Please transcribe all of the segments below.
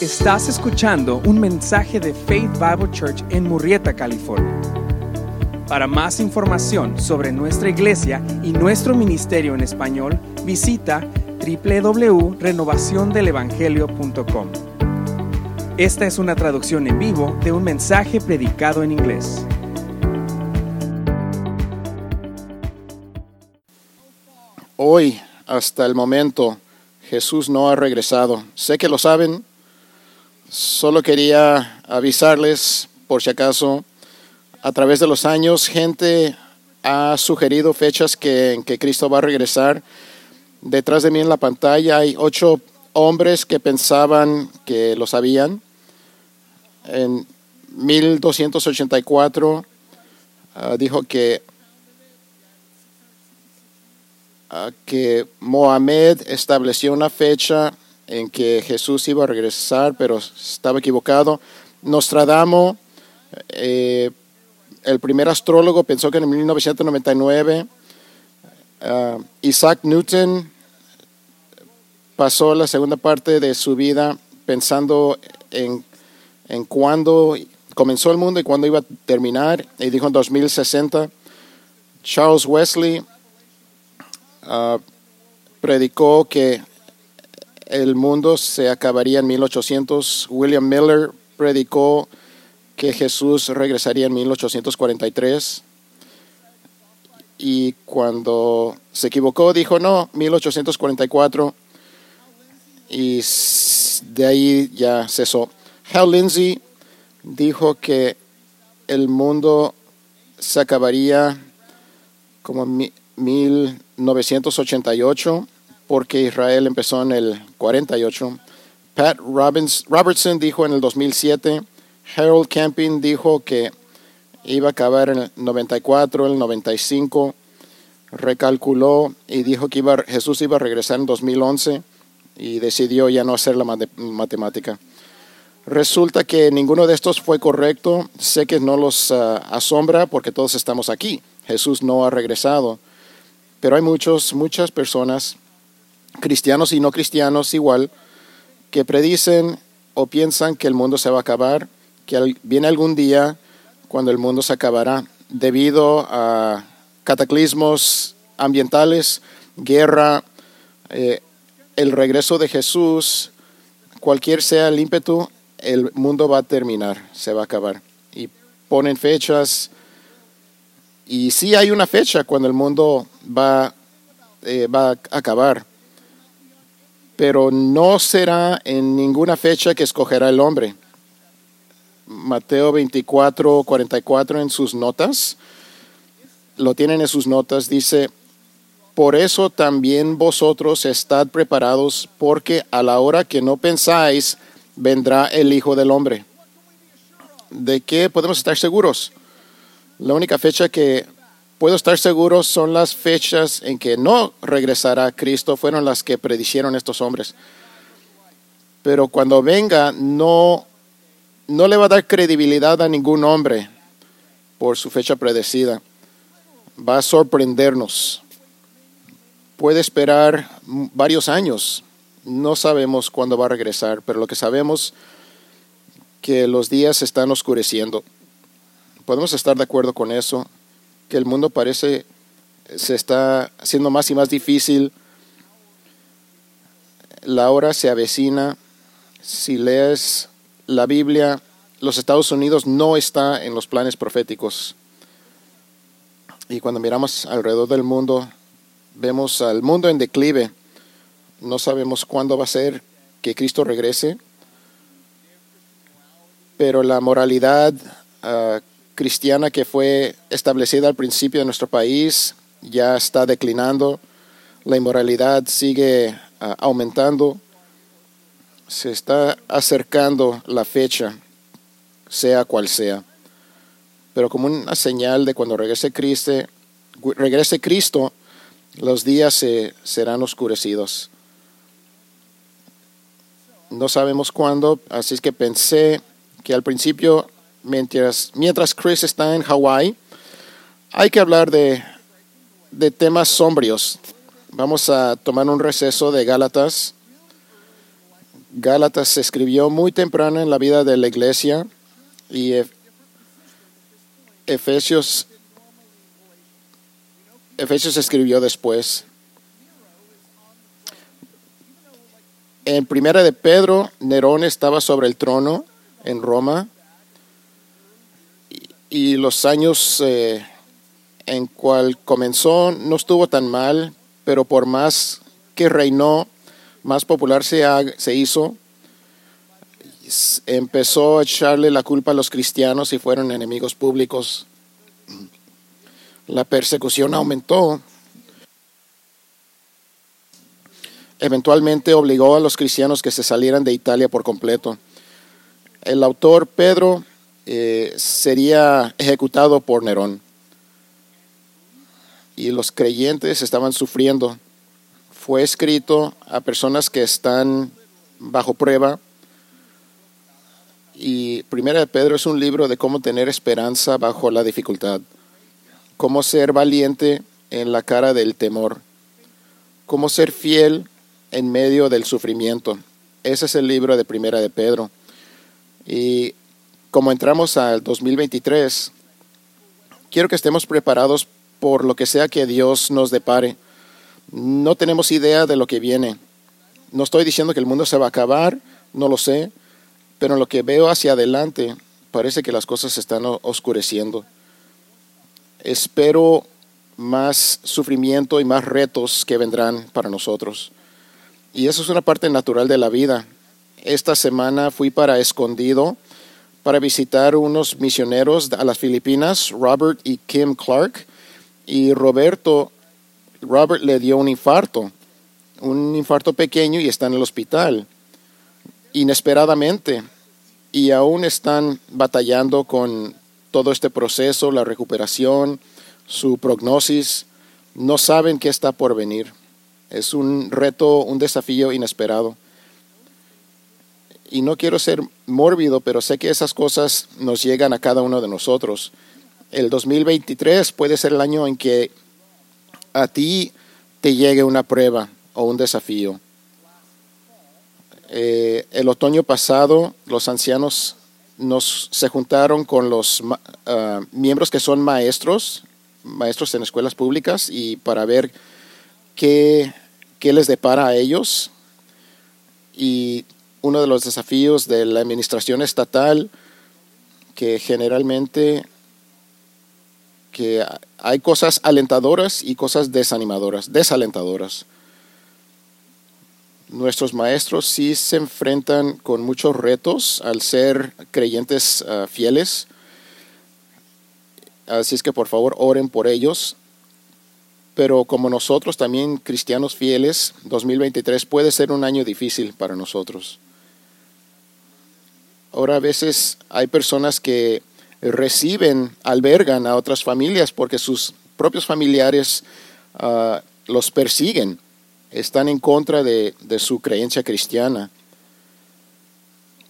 Estás escuchando un mensaje de Faith Bible Church en Murrieta, California. Para más información sobre nuestra iglesia y nuestro ministerio en español, visita www.renovaciondelevangelio.com. Esta es una traducción en vivo de un mensaje predicado en inglés. Hoy, hasta el momento, Jesús no ha regresado. Sé que lo saben, solo quería avisarles por si acaso. A través de los años, gente ha sugerido fechas que, en que Cristo va a regresar. Detrás de mí en la pantalla hay ocho hombres que pensaban que lo sabían. En 1284 ah, dijo que ah, que Mohamed estableció una fecha en que Jesús iba a regresar, pero estaba equivocado. Nostradamus, eh, el primer astrólogo, pensó que en 1999 ah, Isaac Newton pasó la segunda parte de su vida pensando en, en cuándo comenzó el mundo y cuándo iba a terminar, y dijo en 2060. Charles Wesley ah, predicó que el mundo se acabaría en 1800. William Miller predicó que Jesús regresaría en 1843. Y cuando se equivocó, dijo no, 1844. Y de ahí ya cesó. Hal Lindsey dijo que el mundo se acabaría como en 1988 porque Israel empezó en el 48. Pat Robertson dijo en el 2007. Harold Camping dijo que iba a acabar en el 94, el 95. Recalculó y dijo que iba, Jesús iba a regresar en 2011 y decidió ya no hacer la matemática. Resulta que ninguno de estos fue correcto. Sé que no los ah, asombra porque todos estamos aquí. Jesús no ha regresado. Pero hay muchos, muchas personas cristianos y no cristianos igual, que predicen o piensan que el mundo se va a acabar, que viene algún día cuando el mundo se acabará debido a cataclismos ambientales, guerra, eh, el regreso de Jesús, cualquier sea el ímpetu, el mundo va a terminar, se va a acabar. Y ponen fechas, y sí hay una fecha cuando el mundo va, eh, va a acabar pero no será en ninguna fecha que escogerá el hombre. Mateo 24, 44 en sus notas, lo tienen en sus notas, dice, por eso también vosotros estad preparados, porque a la hora que no pensáis, vendrá el Hijo del Hombre. ¿De qué podemos estar seguros? La única fecha que Puedo estar seguro son las fechas en que no regresará Cristo, fueron las que predijeron estos hombres. Pero cuando venga, no, no le va a dar credibilidad a ningún hombre por su fecha predecida. Va a sorprendernos. Puede esperar varios años. No sabemos cuándo va a regresar, pero lo que sabemos que los días están oscureciendo. Podemos estar de acuerdo con eso que el mundo parece se está haciendo más y más difícil. La hora se avecina. Si lees la Biblia, los Estados Unidos no está en los planes proféticos. Y cuando miramos alrededor del mundo, vemos al mundo en declive. No sabemos cuándo va a ser que Cristo regrese, pero la moralidad uh, cristiana que fue establecida al principio de nuestro país ya está declinando, la inmoralidad sigue ah, aumentando, se está acercando la fecha, sea cual sea. Pero como una señal de cuando regrese Cristo, regrese Cristo, los días se, serán oscurecidos. No sabemos cuándo, así es que pensé que al principio mientras, mientras Chris está en Hawái, hay que hablar de, de temas sombrios. Vamos a tomar un receso de Gálatas. Gálatas se escribió muy temprano en la vida de la iglesia y Efesios Efesios escribió después. En primera de Pedro, Nerón estaba sobre el trono en Roma y, los años eh, en cual comenzó no estuvo tan mal, pero por más que reinó, más popular se, se hizo, empezó a echarle la culpa a los cristianos y fueron enemigos públicos. La persecución aumentó. Eventualmente obligó a los cristianos que se salieran de Italia por completo. El autor Pedro eh, sería ejecutado por Nerón y los creyentes estaban sufriendo. Fue escrito a personas que están bajo prueba. Y Primera de Pedro es un libro de cómo tener esperanza bajo la dificultad, cómo ser valiente en la cara del temor, cómo ser fiel en medio del sufrimiento. Ese es el libro de Primera de Pedro. Y como entramos al 2023, quiero que estemos preparados por lo que sea que Dios nos depare. No tenemos idea de lo que viene. No estoy diciendo que el mundo se va a acabar, no lo sé, pero lo que veo hacia adelante parece que las cosas se están oscureciendo. Espero más sufrimiento y más retos que vendrán para nosotros. Y eso es una parte natural de la vida. Esta semana fui para Escondido para visitar unos misioneros a las Filipinas, Robert y Kim Clark y Roberto, Robert le dio un infarto, un infarto pequeño y está en el hospital, inesperadamente, y aún están batallando con todo este proceso, la recuperación, su prognosis, no saben qué está por venir. Es un reto, un desafío inesperado. Y no quiero ser mórbido, pero sé que esas cosas nos llegan a cada uno de nosotros el 2023 puede ser el año en que a ti te llegue una prueba o un desafío. Eh, el otoño pasado los ancianos nos se juntaron con los ah, miembros que son maestros, maestros en escuelas públicas y para ver qué, qué les depara a ellos. Y uno de los desafíos de la administración estatal que generalmente que hay cosas alentadoras y cosas desanimadoras, desalentadoras. Nuestros maestros sí se enfrentan con muchos retos al ser creyentes ah, fieles. Así es que por favor oren por ellos. Pero como nosotros también cristianos fieles, 2023 puede ser un año difícil para nosotros. Ahora a veces hay personas que reciben, albergan a otras familias porque sus propios familiares ah, los persiguen, están en contra de, su creencia cristiana.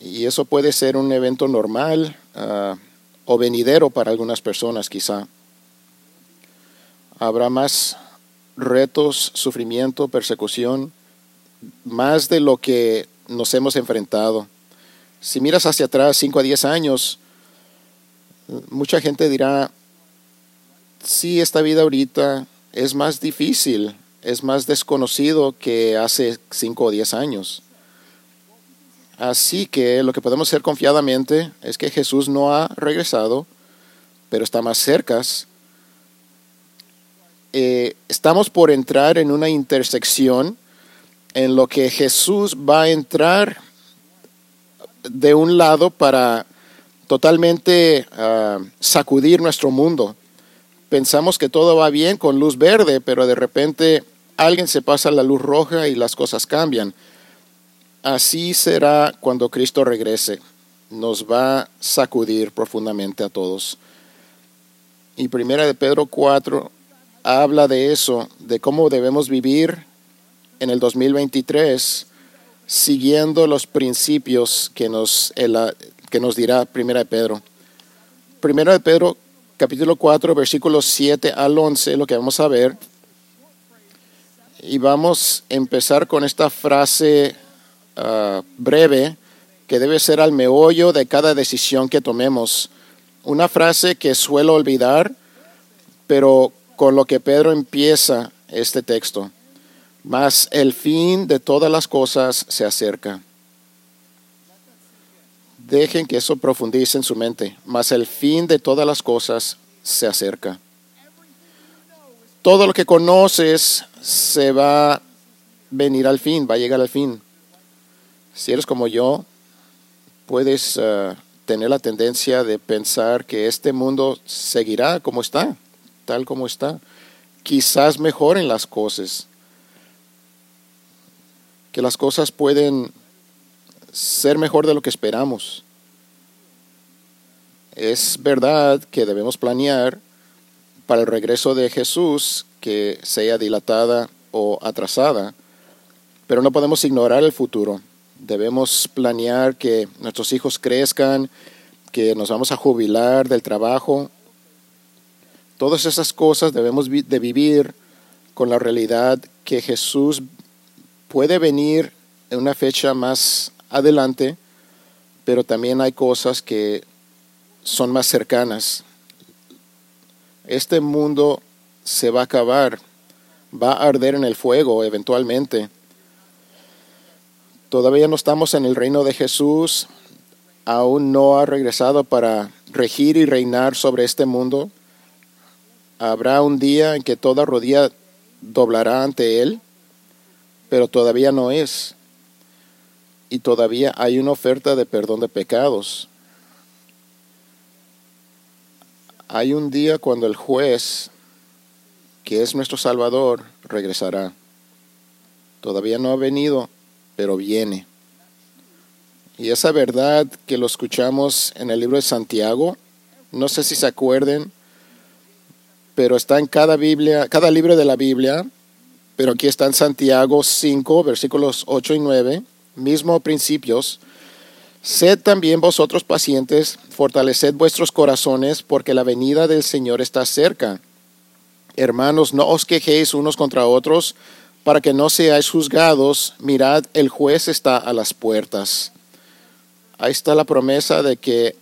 Y eso puede ser un evento normal ah, o venidero para algunas personas quizá. Habrá más retos, sufrimiento, persecución, más de lo que nos hemos enfrentado. Si miras hacia atrás, 5 a 10 años, Mucha gente dirá, sí, esta vida ahorita es más difícil, es más desconocido que hace 5 o 10 años. Así que lo que podemos hacer confiadamente es que Jesús no ha regresado, pero está más cerca. Eh, estamos por entrar en una intersección en lo que Jesús va a entrar de un lado para totalmente ah, sacudir nuestro mundo. Pensamos que todo va bien con luz verde, pero de repente alguien se pasa la luz roja y las cosas cambian. Así será cuando Cristo regrese. Nos va a sacudir profundamente a todos. Y primera de Pedro 4 habla de eso, de cómo debemos vivir en el 2023 siguiendo los principios que nos, que nos dirá Primera de Pedro. Primera de Pedro, capítulo 4, versículos 7 al 11, lo que vamos a ver. Y vamos a empezar con esta frase ah, breve que debe ser al meollo de cada decisión que tomemos. Una frase que suelo olvidar, pero con lo que Pedro empieza este texto. Mas el fin de todas las cosas se acerca. Dejen que eso profundice en su mente. Mas el fin de todas las cosas se acerca. Todo lo que conoces se va a venir al fin, va a llegar al fin. Si eres como yo, puedes uh, tener la tendencia de pensar que este mundo seguirá como está, tal como está. Quizás mejoren las cosas, que las cosas pueden ser mejor de lo que esperamos. Es verdad que debemos planear para el regreso de Jesús que sea dilatada o atrasada, pero no podemos ignorar el futuro. Debemos planear que nuestros hijos crezcan, que nos vamos a jubilar del trabajo. Todas esas cosas debemos de vivir con la realidad que Jesús puede venir en una fecha más adelante, pero también hay cosas que son más cercanas. Este mundo se va a acabar, va a arder en el fuego eventualmente. Todavía no estamos en el reino de Jesús, aún no ha regresado para regir y reinar sobre este mundo. Habrá un día en que toda rodilla doblará ante Él, pero todavía no es. Y todavía hay una oferta de perdón de pecados. Hay un día cuando el juez, que es nuestro Salvador, regresará. Todavía no ha venido, pero viene. Y esa verdad que lo escuchamos en el libro de Santiago, no sé si se acuerden, pero está en cada Biblia, cada libro de la Biblia, pero aquí está en Santiago 5, versículos 8 y 9, mismo principios. Sed también vosotros pacientes, fortaleced vuestros corazones, porque la venida del Señor está cerca. Hermanos, no os quejéis unos contra otros, para que no seáis juzgados, mirad, el juez está a las puertas. Ahí está la promesa de que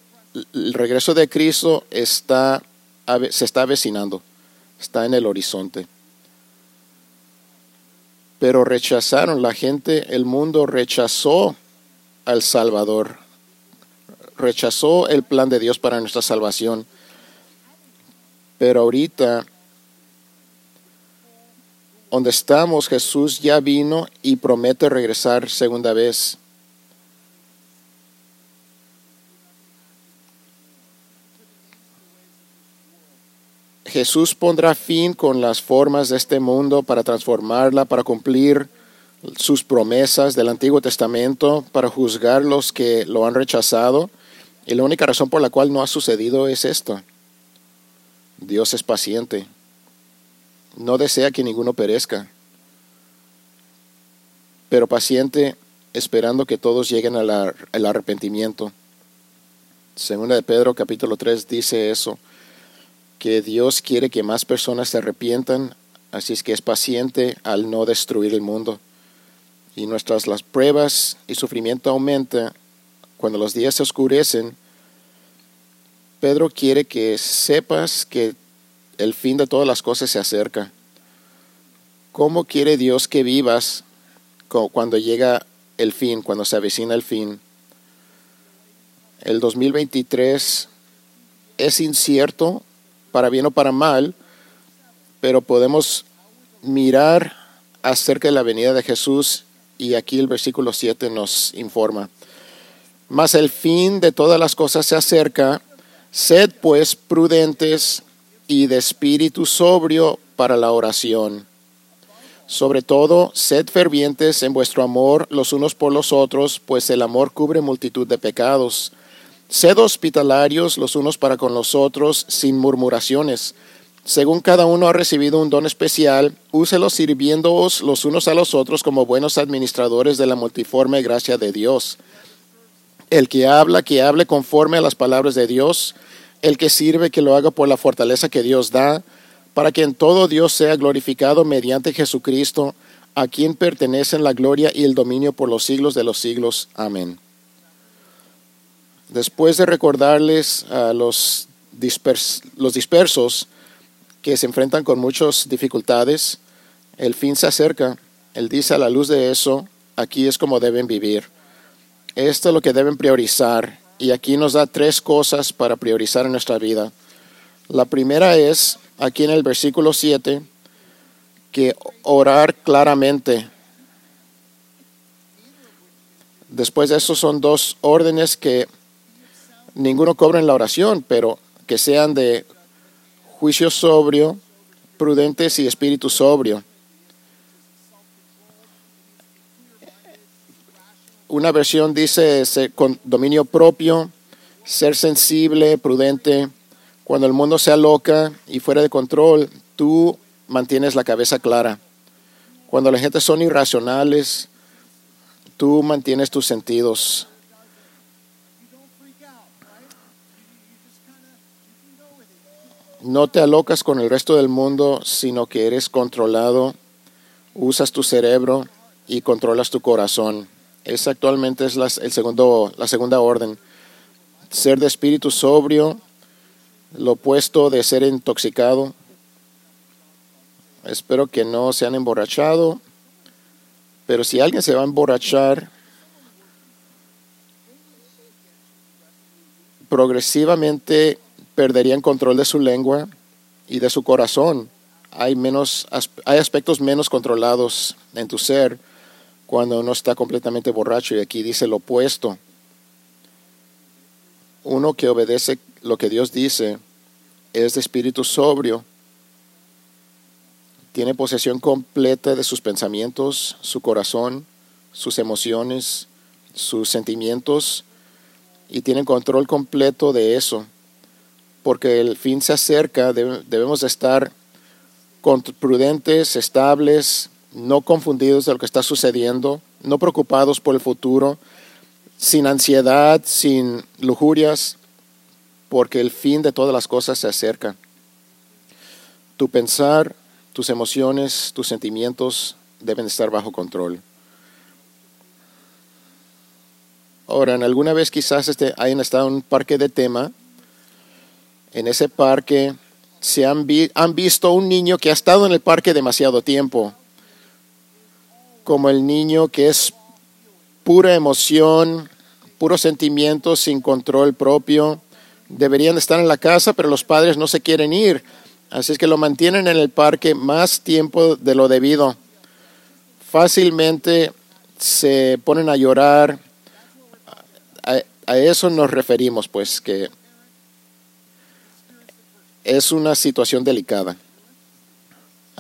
el regreso de Cristo está, se está avecinando, está en el horizonte. Pero rechazaron la gente, el mundo rechazó al Salvador, rechazó el plan de Dios para nuestra salvación. Pero ahorita donde estamos, Jesús ya vino y promete regresar segunda vez. Jesús pondrá fin con las formas de este mundo para transformarla, para cumplir sus promesas del Antiguo Testamento, para juzgar los que lo han rechazado. Y la única razón por la cual no ha sucedido es esto. Dios es paciente no desea que ninguno perezca, pero paciente esperando que todos lleguen al arrepentimiento. Segunda de Pedro capítulo 3 dice eso, que Dios quiere que más personas se arrepientan, así es que es paciente al no destruir el mundo. Y nuestras las pruebas y sufrimiento aumenta cuando los días se oscurecen. Pedro quiere que sepas que el fin de todas las cosas se acerca. ¿Cómo quiere Dios que vivas cuando llega el fin, cuando se avecina el fin? El 2023 es incierto, para bien o para mal, pero podemos mirar acerca de la venida de Jesús y aquí el versículo 7 nos informa. Mas el fin de todas las cosas se acerca, sed pues prudentes y de espíritu sobrio para la oración. Sobre todo, sed fervientes en vuestro amor los unos por los otros, pues el amor cubre multitud de pecados. Sed hospitalarios los unos para con los otros, sin murmuraciones. Según cada uno ha recibido un don especial, úselo sirviéndoos los unos a los otros como buenos administradores de la multiforme gracia de Dios. El que habla, que hable conforme a las palabras de Dios, el que sirve que lo haga por la fortaleza que Dios da, para que en todo Dios sea glorificado mediante Jesucristo, a quien pertenecen la gloria y el dominio por los siglos de los siglos. Amén. Después de recordarles a los, los dispersos que se enfrentan con muchas dificultades, el fin se acerca. Él dice a la luz de eso, aquí es como deben vivir. Esto es lo que deben priorizar. Y aquí nos da tres cosas para priorizar en nuestra vida. La primera es, aquí en el versículo 7, que orar claramente. Después de eso son dos órdenes que ninguno cobra en la oración, pero que sean de juicio sobrio, prudentes y espíritu sobrio. Una versión dice con dominio propio, ser sensible, prudente. Cuando el mundo se aloca y fuera de control, tú mantienes la cabeza clara. Cuando la gente son irracionales, tú mantienes tus sentidos. No te alocas con el resto del mundo, sino que eres controlado, usas tu cerebro y controlas tu corazón. Esa actualmente es la, el segundo, la segunda orden. Ser de espíritu sobrio, lo opuesto de ser intoxicado, Espero que no se han emborrachado. Pero si alguien se va a emborrachar, progresivamente perderían control de su lengua y de su corazón. Hay, menos, hay aspectos menos controlados en tu ser cuando uno está completamente borracho y aquí dice lo opuesto. Uno que obedece lo que Dios dice es de espíritu sobrio tiene posesión completa de sus pensamientos, su corazón, sus emociones, sus sentimientos y tiene control completo de eso. Porque el fin se acerca, debemos estar prudentes, estables, no confundidos de lo que está sucediendo, no preocupados por el futuro, sin ansiedad, sin lujurias, porque el fin de todas las cosas se acerca. Tu pensar tus emociones, tus sentimientos deben estar bajo control. Ahora, en alguna vez quizás este, hayan estado en un parque de tema. En ese parque se han, han visto un niño que ha estado en el parque demasiado tiempo. Como el niño que es pura emoción, puro sentimiento, sin control propio. Deberían estar en la casa, pero los padres no se quieren ir Así es que lo mantienen en el parque más tiempo de lo debido. Fácilmente se ponen a llorar. A, eso nos referimos, pues, que es una situación delicada.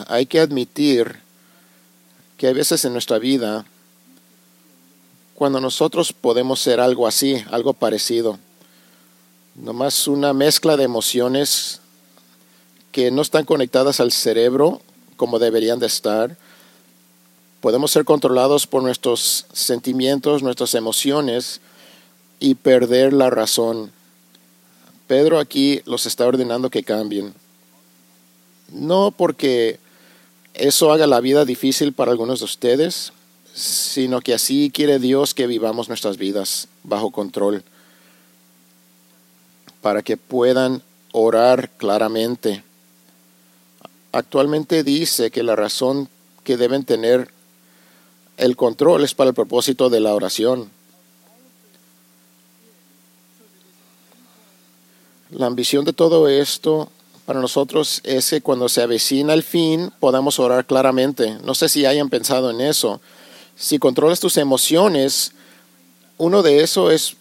Hay que admitir que hay veces en nuestra vida cuando nosotros podemos ser algo así, algo parecido, nomás una mezcla de emociones que no están conectadas al cerebro como deberían de estar. Podemos ser controlados por nuestros sentimientos, nuestras emociones y perder la razón. Pedro aquí los está ordenando que cambien. No porque eso haga la vida difícil para algunos de ustedes, sino que así quiere Dios que vivamos nuestras vidas bajo control, para que puedan orar claramente actualmente dice que la razón que deben tener el control es para el propósito de la oración. La ambición de todo esto para nosotros es que cuando se avecina el fin podamos orar claramente. No sé si hayan pensado en eso. Si controlas tus emociones, uno de eso es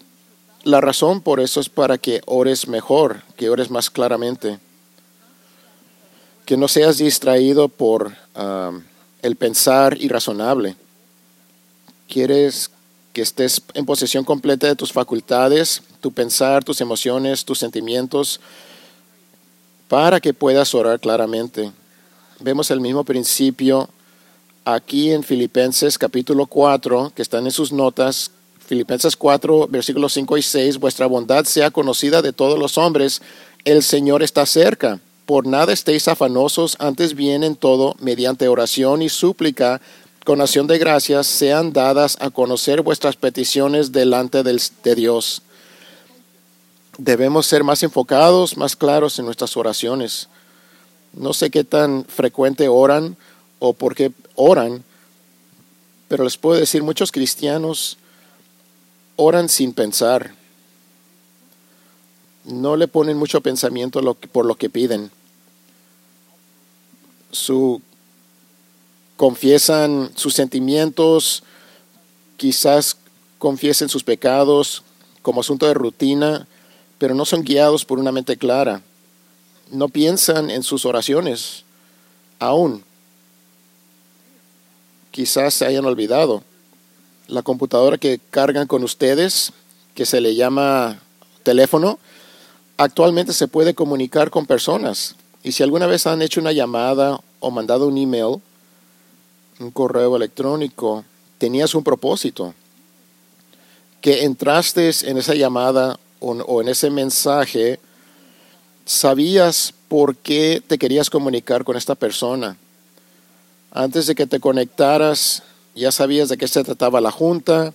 la razón por eso es para que ores mejor, que ores más claramente que no seas distraído por um, el pensar irrazonable. Quieres que estés en posesión completa de tus facultades, tu pensar, tus emociones, tus sentimientos, para que puedas orar claramente. Vemos el mismo principio aquí en Filipenses capítulo 4, que están en sus notas. Filipenses 4, versículos 5 y 6, vuestra bondad sea conocida de todos los hombres, el Señor está cerca. Por nada estéis afanosos, antes bien en todo, mediante oración y súplica, con acción de gracias sean dadas a conocer vuestras peticiones delante del- de Dios. Debemos ser más enfocados, más claros en nuestras oraciones. No sé qué tan frecuente oran o por qué oran, pero les puedo decir, muchos cristianos oran sin pensar. No le ponen mucho pensamiento por lo que piden. Su confiesan sus sentimientos, quizás confiesen sus pecados como asunto de rutina, pero no son guiados por una mente clara. No piensan en sus oraciones aún. Quizás se hayan olvidado. La computadora que cargan con ustedes, que se le llama teléfono, actualmente se puede comunicar con personas. Y si alguna vez han hecho una llamada o mandado un email, un correo electrónico, tenías un propósito. Que entraste en esa llamada o, o en ese mensaje, sabías por qué te querías comunicar con esta persona. Antes de que te conectaras, ya sabías de qué se trataba la junta.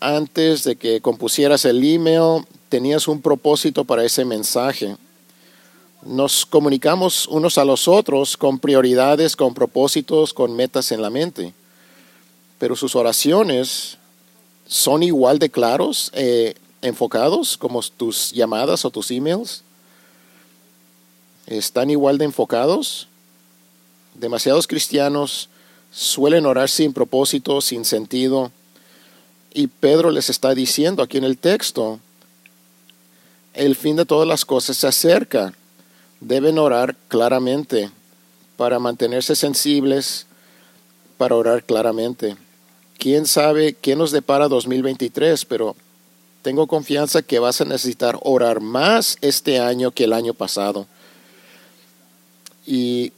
Antes de que compusieras el email, tenías un propósito para ese mensaje. Nos comunicamos unos a los otros con prioridades, con propósitos, con metas en la mente. Pero sus oraciones son igual de claros, eh, enfocados como tus llamadas o tus emails. Están igual de enfocados. Demasiados cristianos suelen orar sin propósito, sin sentido. Y Pedro les está diciendo aquí en el texto, el fin de todas las cosas se acerca. Deben orar claramente para mantenerse sensibles, para orar claramente. ¿Quién sabe qué nos depara 2023? Pero tengo confianza que vas a necesitar orar más este año que el año pasado. Y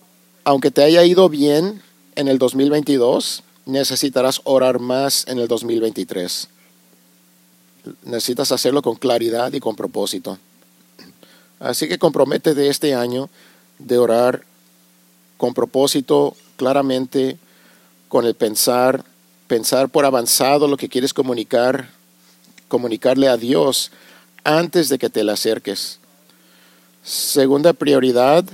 aunque te haya ido bien en el 2022, necesitarás orar más en el 2023. Necesitas hacerlo con claridad y con propósito. Así que comprométete este año de orar con propósito, claramente, con el pensar, pensar por avanzado lo que quieres comunicar, comunicarle a Dios antes de que te le acerques. Segunda prioridad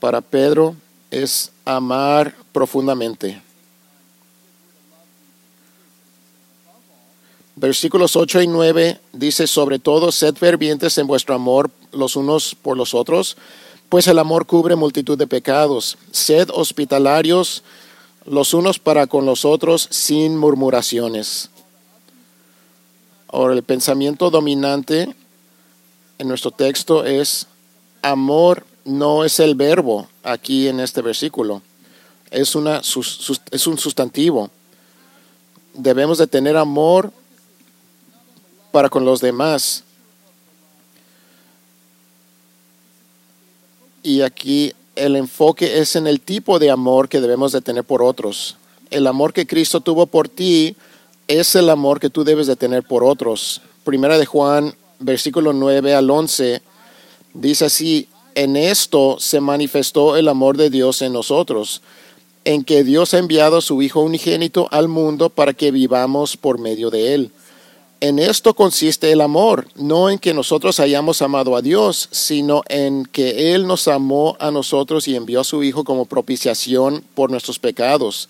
para Pedro es amar profundamente. Versículos 8 y 9 dice, sobre todo, sed fervientes en vuestro amor los unos por los otros, pues el amor cubre multitud de pecados. Sed hospitalarios los unos para con los otros sin murmuraciones. Ahora, el pensamiento dominante en nuestro texto es amor no es el verbo aquí en este versículo, es, una, es un sustantivo. Debemos de tener amor para con los demás. Y aquí el enfoque es en el tipo de amor que debemos de tener por otros. El amor que Cristo tuvo por ti es el amor que tú debes de tener por otros. Primera de Juan, versículo 9 al 11, dice así, en esto se manifestó el amor de Dios en nosotros, en que Dios ha enviado a su Hijo unigénito al mundo para que vivamos por medio de él. En esto consiste el amor, no en que nosotros hayamos amado a Dios, sino en que Él nos amó a nosotros y envió a su Hijo como propiciación por nuestros pecados.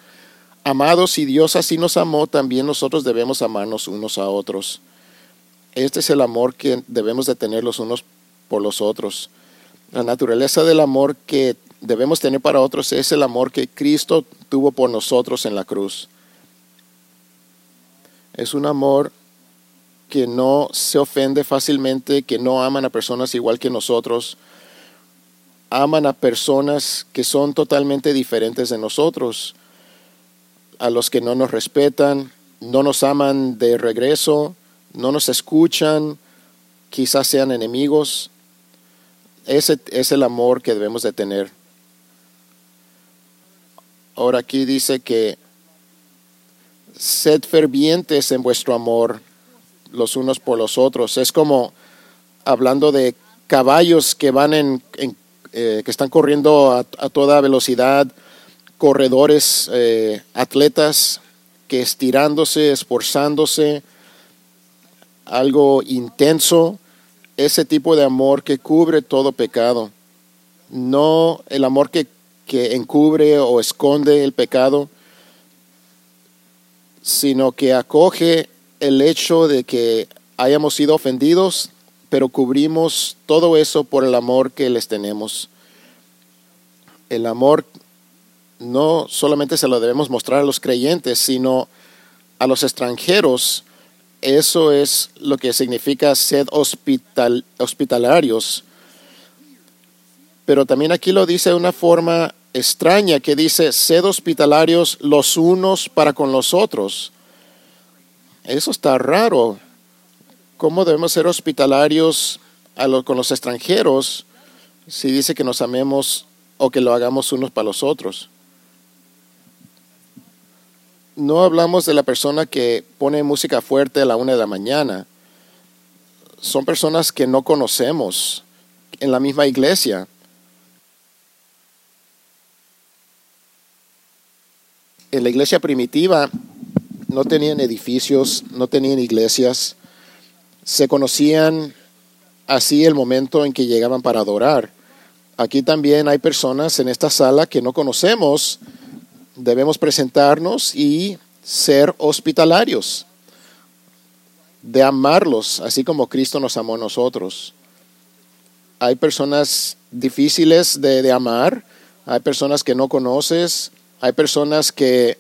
Amados, si Dios así nos amó, también nosotros debemos amarnos unos a otros. Este es el amor que debemos de tener los unos por los otros. La naturaleza del amor que debemos tener para otros es el amor que Cristo tuvo por nosotros en la cruz. Es un amor que no se ofende fácilmente, que no aman a personas igual que nosotros, aman a personas que son totalmente diferentes de nosotros, a los que no nos respetan, no nos aman de regreso, no nos escuchan, quizás sean enemigos. Ese es el amor que debemos de tener. Ahora aquí dice que sed fervientes en vuestro amor los unos por los otros. Es como hablando de caballos que van en, eh, que están corriendo a, a, toda velocidad, corredores, eh, atletas que estirándose, esforzándose, algo intenso, ese tipo de amor que cubre todo pecado, no el amor que, que encubre o esconde el pecado, sino que acoge el hecho de que hayamos sido ofendidos, pero cubrimos todo eso por el amor que les tenemos. El amor no solamente se lo debemos mostrar a los creyentes, sino a los extranjeros. Eso es lo que significa ser hospital, hospitalarios. Pero también aquí lo dice de una forma extraña que dice, sed hospitalarios los unos para con los otros. Eso está raro. ¿Cómo debemos ser hospitalarios con los extranjeros si dice que nos amemos o que lo hagamos unos para los otros? No hablamos de la persona que pone música fuerte a la una de la mañana. Son personas que no conocemos en la misma iglesia en la iglesia primitiva no tenían edificios, no tenían iglesias, se conocían así el momento en que llegaban para adorar. Aquí también hay personas en esta sala que no conocemos, debemos presentarnos y ser hospitalarios, de amarlos, así como Cristo nos amó a nosotros. Hay personas difíciles de, de amar, hay personas que no conoces, hay personas que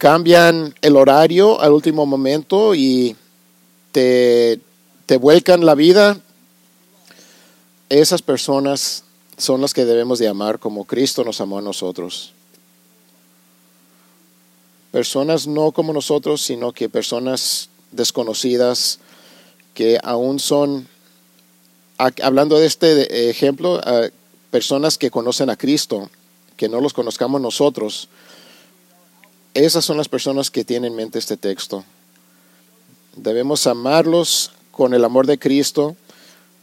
cambian el horario al último momento y te, te vuelcan la vida. Esas personas son las que debemos de amar como Cristo nos amó a nosotros. Personas no como nosotros, sino que personas desconocidas que aún son, hablando de este ejemplo, personas que conocen a Cristo, que no los conozcamos nosotros, esas son las personas que tienen en mente este texto. Debemos amarlos con el amor de Cristo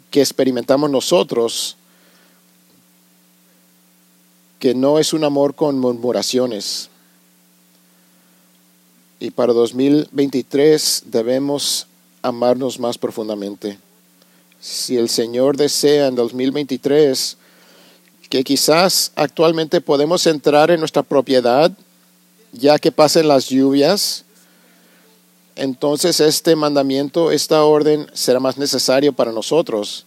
que experimentamos nosotros, que no es un amor con murmuraciones. Y para 2023 debemos amarnos más profundamente. Si el Señor desea en 2023 que quizás actualmente podemos entrar en nuestra propiedad ya que pasen las lluvias, entonces este mandamiento, esta orden será más necesario para nosotros.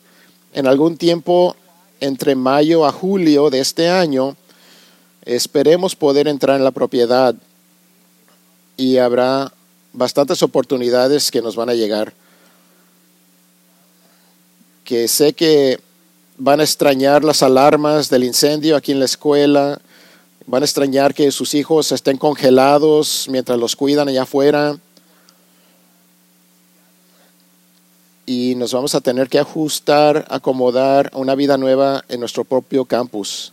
En algún tiempo entre mayo a julio de este año, esperemos poder entrar en la propiedad y habrá bastantes oportunidades que nos van a llegar. Que sé que van a extrañar las alarmas del incendio aquí en la escuela, van a extrañar que sus hijos estén congelados mientras los cuidan allá afuera. Y nos vamos a tener que ajustar, acomodar una vida nueva en nuestro propio campus.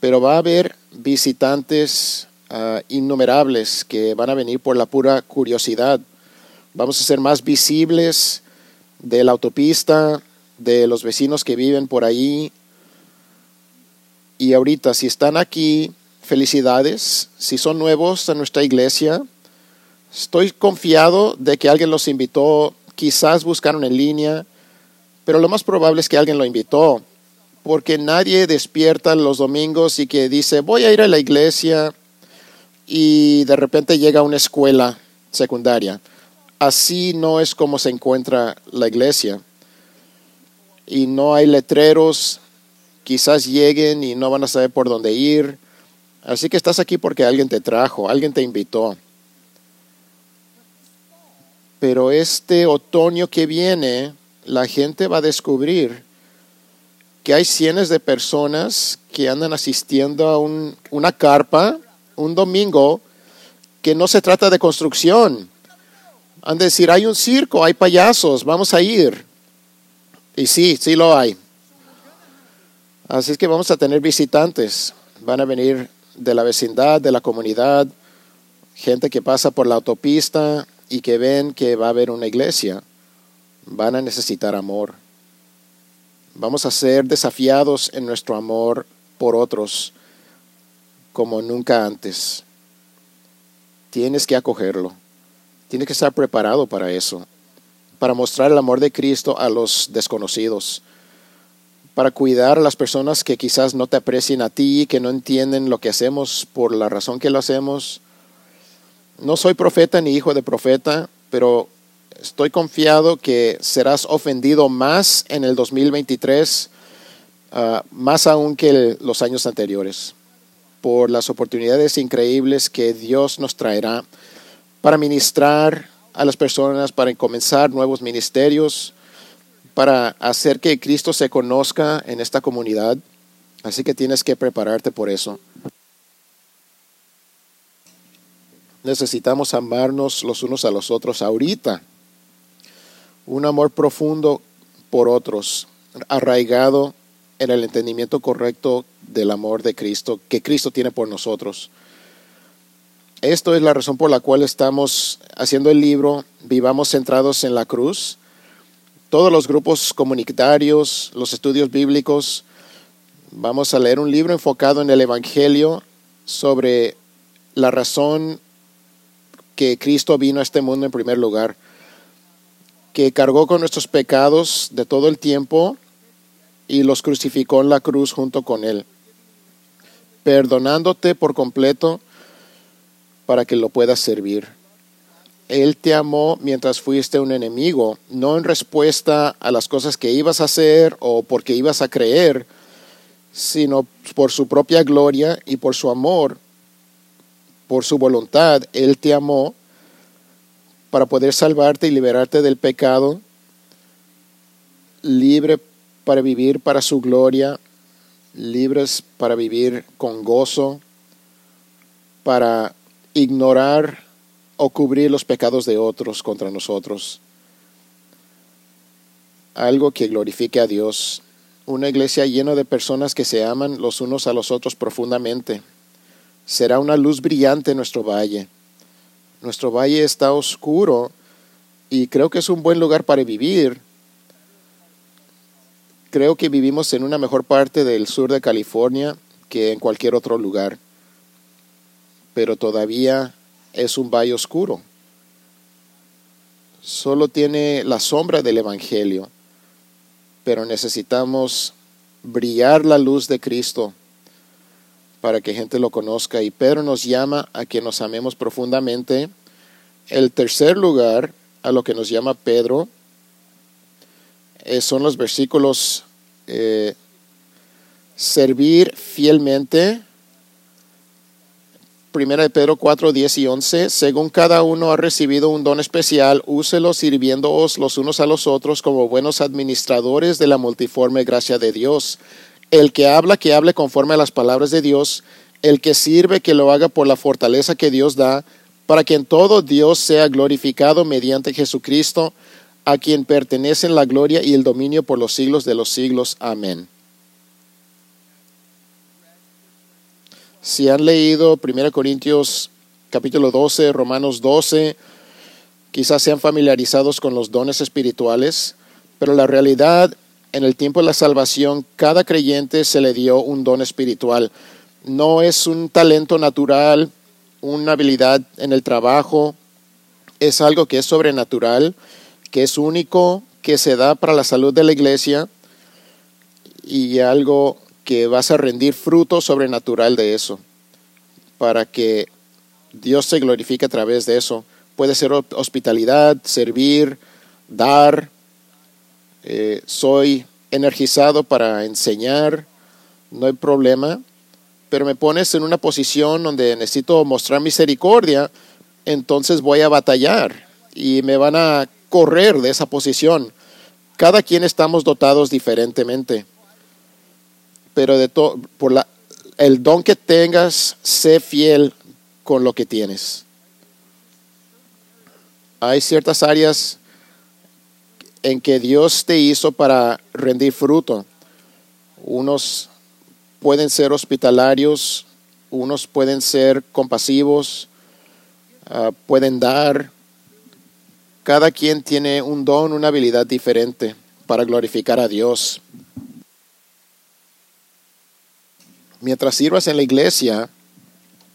Pero va a haber visitantes ah, innumerables que van a venir por la pura curiosidad. Vamos a ser más visibles de la autopista, de los vecinos que viven por ahí. Y ahorita, si están aquí, felicidades. Si son nuevos en nuestra iglesia, estoy confiado de que alguien los invitó, quizás buscaron en línea, pero lo más probable es que alguien lo invitó, porque nadie despierta los domingos y que dice, voy a ir a la iglesia y de repente llega a una escuela secundaria. Así no es como se encuentra la iglesia y no hay letreros, quizás lleguen y no van a saber por dónde ir. Así que estás aquí porque alguien te trajo, alguien te invitó. Pero este otoño que viene, la gente va a descubrir que hay cientos de personas que andan asistiendo a una carpa un domingo que no se trata de construcción. Han de decir, hay un circo, hay payasos, vamos a ir. Y sí, sí lo hay. Así es que vamos a tener visitantes. Van a venir de la vecindad, de la comunidad, gente que pasa por la autopista y que ven que va a haber una iglesia. Van a necesitar amor. Vamos a ser desafiados en nuestro amor por otros como nunca antes. Tienes que acogerlo. Tienes que estar preparado para eso, para mostrar el amor de Cristo a los desconocidos, para cuidar a las personas que quizás no te aprecien a ti, que no entienden lo que hacemos por la razón que lo hacemos. No soy profeta ni hijo de profeta, pero estoy confiado que serás ofendido más en el 2023, ah, más aún que los años anteriores, por las oportunidades increíbles que Dios nos traerá para ministrar a las personas, para comenzar nuevos ministerios, para hacer que Cristo se conozca en esta comunidad. Así que tienes que prepararte por eso. Necesitamos amarnos los unos a los otros ahorita. Un amor profundo por otros, arraigado en el entendimiento correcto del amor de Cristo que Cristo tiene por nosotros. Esto es la razón por la cual estamos haciendo el libro Vivamos centrados en la cruz. Todos los grupos comunitarios, los estudios bíblicos, vamos a leer un libro enfocado en el Evangelio sobre la razón que Cristo vino a este mundo en primer lugar, que cargó con nuestros pecados de todo el tiempo y los crucificó en la cruz junto con Él, perdonándote por completo para que lo puedas servir. Él te amó mientras fuiste un enemigo, no en respuesta a las cosas que ibas a hacer o porque ibas a creer, sino por su propia gloria y por su amor, por su voluntad. Él te amó para poder salvarte y liberarte del pecado, libre para vivir para su gloria, libres para vivir con gozo, para ignorar o cubrir los pecados de otros contra nosotros. Algo que glorifique a Dios. Una iglesia llena de personas que se aman los unos a los otros profundamente. Será una luz brillante en nuestro valle. Nuestro valle está oscuro y creo que es un buen lugar para vivir. Creo que vivimos en una mejor parte del sur de California que en cualquier otro lugar pero todavía es un valle oscuro. Solo tiene la sombra del Evangelio, pero necesitamos brillar la luz de Cristo para que gente lo conozca. Y Pedro nos llama a que nos amemos profundamente. El tercer lugar a lo que nos llama Pedro eh, son los versículos eh, servir fielmente, Primera de Pedro 4, 10 y 11, según cada uno ha recibido un don especial, úselo sirviéndoos los unos a los otros como buenos administradores de la multiforme gracia de Dios. El que habla, que hable conforme a las palabras de Dios, el que sirve, que lo haga por la fortaleza que Dios da, para que en todo Dios sea glorificado mediante Jesucristo, a quien pertenecen la gloria y el dominio por los siglos de los siglos. Amén. Si han leído 1 Corintios capítulo 12, Romanos 12, quizás sean familiarizados con los dones espirituales, pero la realidad en el tiempo de la salvación, cada creyente se le dio un don espiritual. No es un talento natural, una habilidad en el trabajo, es algo que es sobrenatural, que es único, que se da para la salud de la iglesia y algo que vas a rendir fruto sobrenatural de eso, para que Dios se glorifique a través de eso. Puede ser hospitalidad, servir, dar. Eh, soy energizado para enseñar, no hay problema, pero me pones en una posición donde necesito mostrar misericordia, entonces voy a batallar y me van a correr de esa posición. Cada quien estamos dotados diferentemente pero de todo, por la, el don que tengas, sé fiel con lo que tienes. Hay ciertas áreas en que Dios te hizo para rendir fruto. Unos pueden ser hospitalarios, unos pueden ser compasivos, ah, pueden dar. Cada quien tiene un don, una habilidad diferente para glorificar a Dios. Mientras sirvas en la iglesia,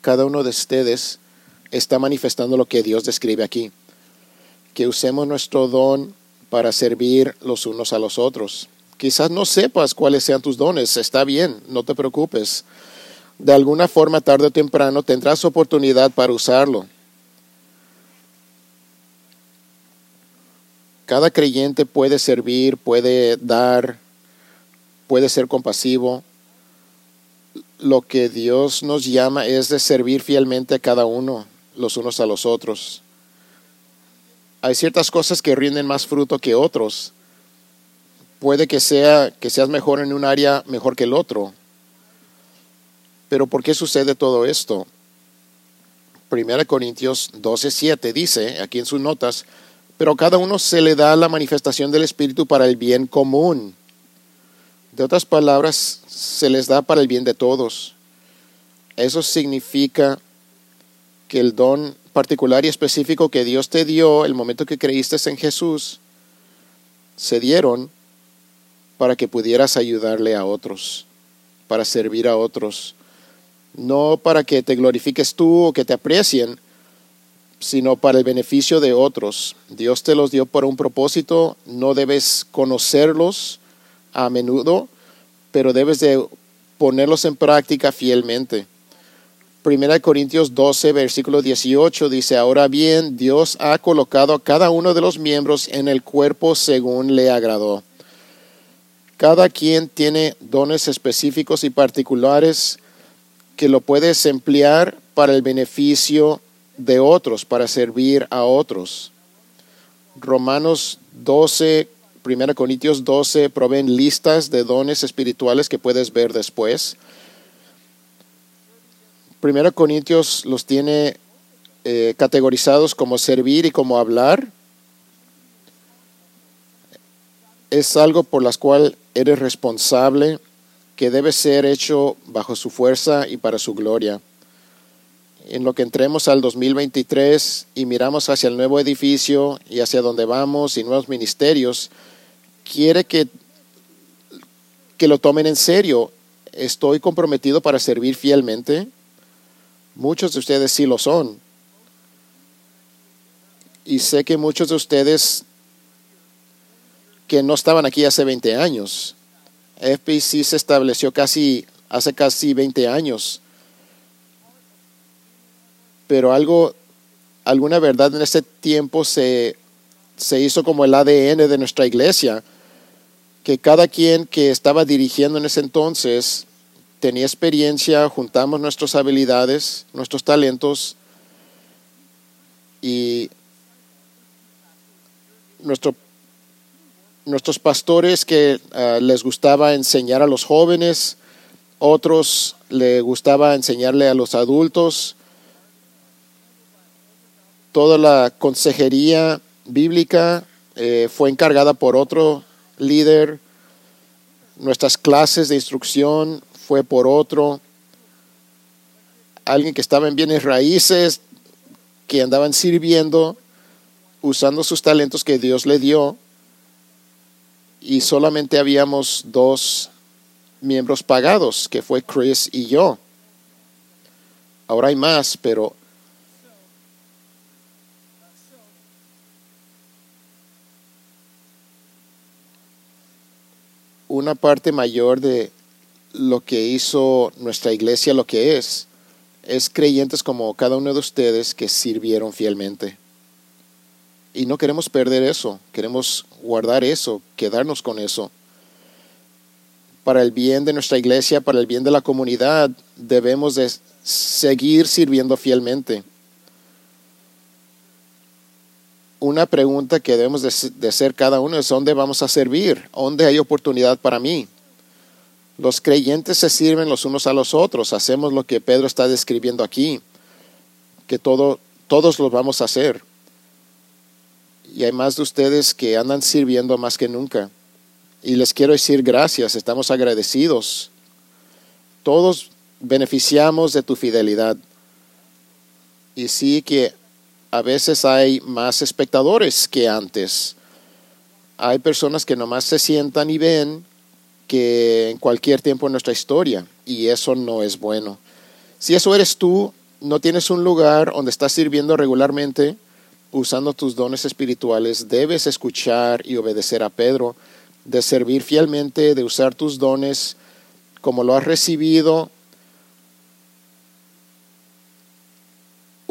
cada uno de ustedes está manifestando lo que Dios describe aquí. Que usemos nuestro don para servir los unos a los otros. Quizás no sepas cuáles sean tus dones, está bien, no te preocupes. De alguna forma, tarde o temprano, tendrás oportunidad para usarlo. Cada creyente puede servir, puede dar, puede ser compasivo. Lo que Dios nos llama es de servir fielmente a cada uno, los unos a los otros. Hay ciertas cosas que rinden más fruto que otros puede que sea que seas mejor en un área mejor que el otro. Pero ¿por qué sucede todo esto? 1 Corintios 12:7 dice, aquí en sus notas, pero cada uno se le da la manifestación del Espíritu para el bien común. De otras palabras, se les da para el bien de todos. Eso significa que el don particular y específico que Dios te dio el momento que creíste en Jesús, se dieron para que pudieras ayudarle a otros, para servir a otros, no para que te glorifiques tú o que te aprecien, sino para el beneficio de otros. Dios te los dio por un propósito, no debes conocerlos a menudo, pero debes de ponerlos en práctica fielmente. Primera Corintios 12, versículo 18 dice, ahora bien, Dios ha colocado a cada uno de los miembros en el cuerpo según le agradó. Cada quien tiene dones específicos y particulares que lo puedes emplear para el beneficio de otros, para servir a otros. Romanos 12, 1 Corintios 12 proveen listas de dones espirituales que puedes ver después. 1 Corintios los tiene eh, categorizados como servir y como hablar. Es algo por las cual eres responsable, que debe ser hecho bajo su fuerza y para su gloria. En lo que entremos al 2023 y miramos hacia el nuevo edificio y hacia donde vamos y nuevos ministerios, quiere que, que lo tomen en serio. Estoy comprometido para servir fielmente. Muchos de ustedes sí lo son. Y sé que muchos de ustedes que no estaban aquí hace 20 años. FPC se estableció casi hace casi 20 años. Pero algo, alguna verdad en ese tiempo se, se hizo como el ADN de nuestra iglesia, que cada quien que estaba dirigiendo en ese entonces tenía experiencia, juntamos nuestras habilidades, nuestros talentos y nuestro nuestros pastores que ah, les gustaba enseñar a los jóvenes, otros les gustaba enseñarle a los adultos. Toda la consejería bíblica eh, fue encargada por otro líder. Nuestras clases de instrucción fue por otro. Alguien que estaba en bienes raíces, que andaban sirviendo, usando sus talentos que Dios le dio y solamente habíamos dos miembros pagados, que fue Chris y yo. Ahora hay más, pero una parte mayor de lo que hizo nuestra iglesia, lo que es, es creyentes como cada uno de ustedes que sirvieron fielmente. Y no queremos perder eso, queremos guardar eso, quedarnos con eso. Para el bien de nuestra iglesia, para el bien de la comunidad, debemos de seguir sirviendo fielmente. Una pregunta que debemos de hacer cada uno es dónde vamos a servir, dónde hay oportunidad para mí. Los creyentes se sirven los unos a los otros, hacemos lo que Pedro está describiendo aquí, que todo, todos lo vamos a hacer y hay más de ustedes que andan sirviendo más que nunca. Y les quiero decir gracias, estamos agradecidos. Todos beneficiamos de tu fidelidad. Y sí que a veces hay más espectadores que antes. Hay personas que nomás se sientan y ven que en cualquier tiempo en nuestra historia, y eso no es bueno. Si eso eres tú, no tienes un lugar donde estás sirviendo regularmente, usando tus dones espirituales, debes escuchar y obedecer a Pedro, de servir fielmente, de usar tus dones como lo has recibido.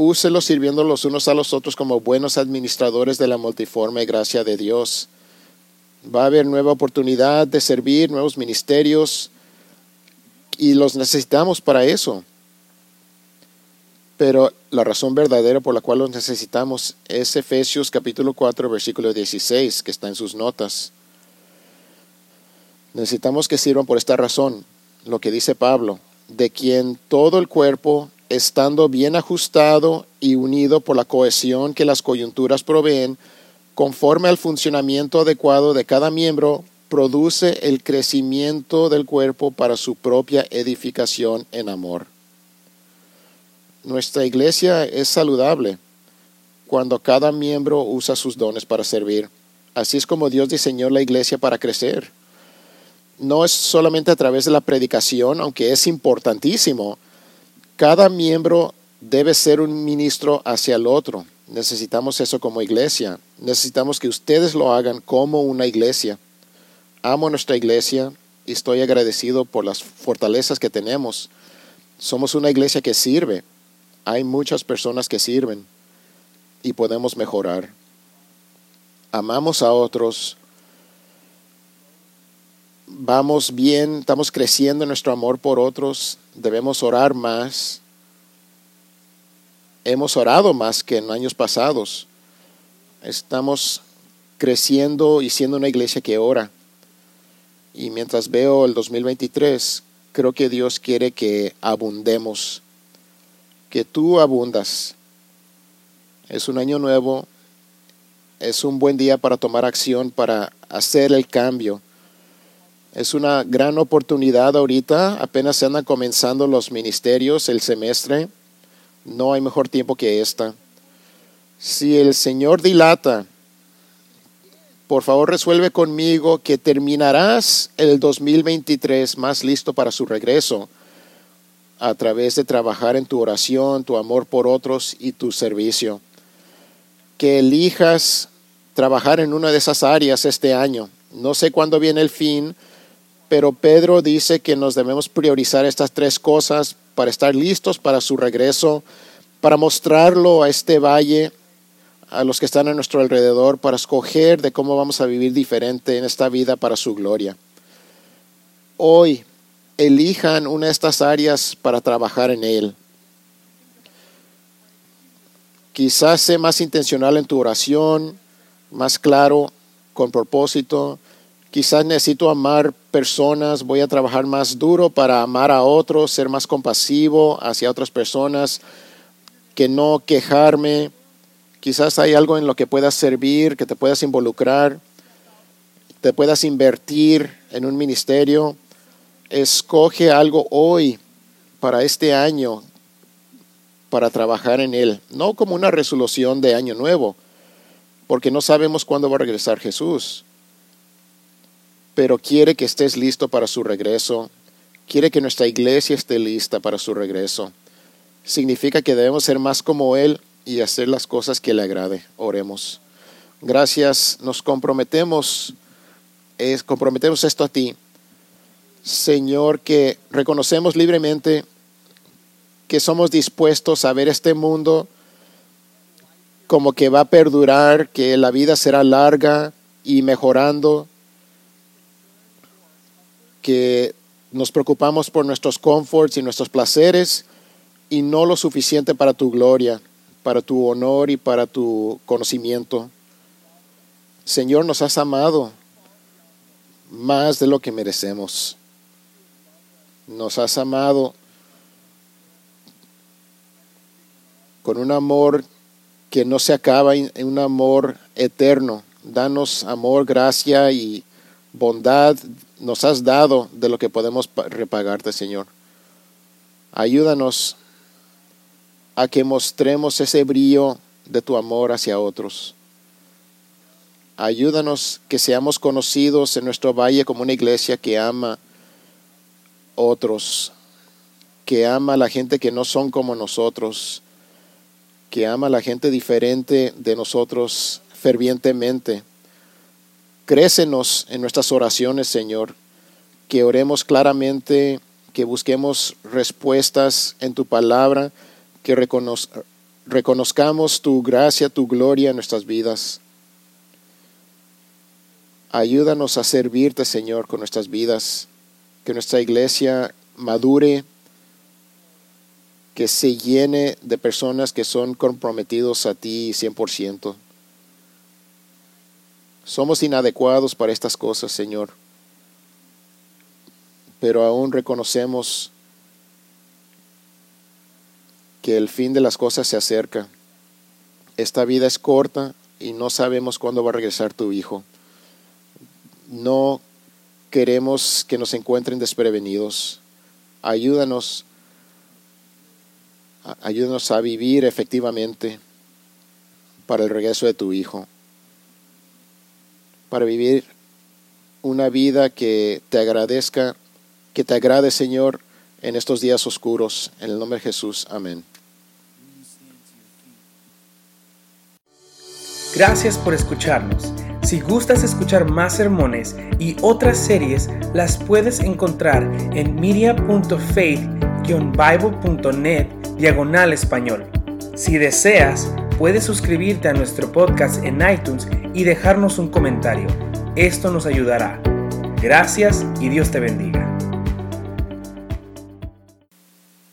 Úselos sirviendo los unos a los otros como buenos administradores de la multiforme gracia de Dios. Va a haber nueva oportunidad de servir, nuevos ministerios, y los necesitamos para eso. Pero la razón verdadera por la cual los necesitamos es Efesios capítulo 4, versículo 16, que está en sus notas. Necesitamos que sirvan por esta razón, lo que dice Pablo, de quien todo el cuerpo, estando bien ajustado y unido por la cohesión que las coyunturas proveen, conforme al funcionamiento adecuado de cada miembro, produce el crecimiento del cuerpo para su propia edificación en amor. Nuestra iglesia es saludable cuando cada miembro usa sus dones para servir. Así es como Dios diseñó la iglesia para crecer. No es solamente a través de la predicación, aunque es importantísimo. Cada miembro debe ser un ministro hacia el otro. Necesitamos eso como iglesia. Necesitamos que ustedes lo hagan como una iglesia amo nuestra iglesia y estoy agradecido por las fortalezas que tenemos. Somos una iglesia que sirve. Hay muchas personas que sirven y podemos mejorar. Amamos a otros. Vamos bien, estamos creciendo en nuestro amor por otros. Debemos orar más. Hemos orado más que en años pasados. Estamos creciendo y siendo una iglesia que ora. Y mientras veo el 2023, creo que Dios quiere que abundemos, que tú abundas. Es un año nuevo, es un buen día para tomar acción, para hacer el cambio. Es una gran oportunidad ahorita, apenas se andan comenzando los ministerios, el semestre. No hay mejor tiempo que esta. Si el Señor dilata por favor resuelve conmigo que terminarás el 2023 más listo para su regreso a través de trabajar en tu oración, tu amor por otros y tu servicio. Que elijas trabajar en una de esas áreas este año. No sé cuándo viene el fin, pero Pedro dice que nos debemos priorizar estas tres cosas para estar listos para su regreso, para mostrarlo a este valle a los que están a nuestro alrededor para escoger de cómo vamos a vivir diferente en esta vida para su gloria. Hoy elijan una de estas áreas para trabajar en él. Quizás sea más intencional en tu oración, más claro, con propósito. Quizás necesito amar personas, voy a trabajar más duro para amar a otros, ser más compasivo hacia otras personas, que no quejarme, Quizás hay algo en lo que puedas servir, que te puedas involucrar, te puedas invertir en un ministerio. Escoge algo hoy para este año para trabajar en él, no como una resolución de año nuevo, porque no sabemos cuándo va a regresar Jesús, pero quiere que estés listo para su regreso, quiere que nuestra iglesia esté lista para su regreso. Significa que debemos ser más como Él y hacer las cosas que le agrade. Oremos. Gracias, nos comprometemos, es, comprometemos esto a ti. Señor, que reconocemos libremente que somos dispuestos a ver este mundo como que va a perdurar, que la vida será larga y mejorando, que nos preocupamos por nuestros comforts y nuestros placeres y no lo suficiente para tu gloria para tu honor y para tu conocimiento. Señor, nos has amado más de lo que merecemos. Nos has amado con un amor que no se acaba, un amor eterno. Danos amor, gracia y bondad. Nos has dado de lo que podemos repagarte, Señor. Ayúdanos a que mostremos ese brillo de tu amor hacia otros. Ayúdanos que seamos conocidos en nuestro valle como una iglesia que ama otros, que ama a la gente que no son como nosotros, que ama a la gente diferente de nosotros fervientemente. Crécenos en nuestras oraciones, Señor, que oremos claramente, que busquemos respuestas en tu palabra, que reconozcamos tu gracia, tu gloria en nuestras vidas. Ayúdanos a servirte, Señor, con nuestras vidas, que nuestra iglesia madure, que se llene de personas que son comprometidos a ti 100%. Somos inadecuados para estas cosas, Señor, pero aún reconocemos que el fin de las cosas se acerca. Esta vida es corta y no sabemos cuándo va a regresar tu Hijo. No queremos que nos encuentren desprevenidos. Ayúdanos, ayúdanos a vivir efectivamente para el regreso de tu Hijo, para vivir una vida que te agradezca, que te agrade, Señor, en estos días oscuros. En el nombre de Jesús, amén. Gracias por escucharnos. Si gustas escuchar más sermones y otras series, las puedes encontrar en media.faith-bible.net diagonal español. Si deseas, puedes suscribirte a nuestro podcast en iTunes y dejarnos un comentario. Esto nos ayudará. Gracias y Dios te bendiga.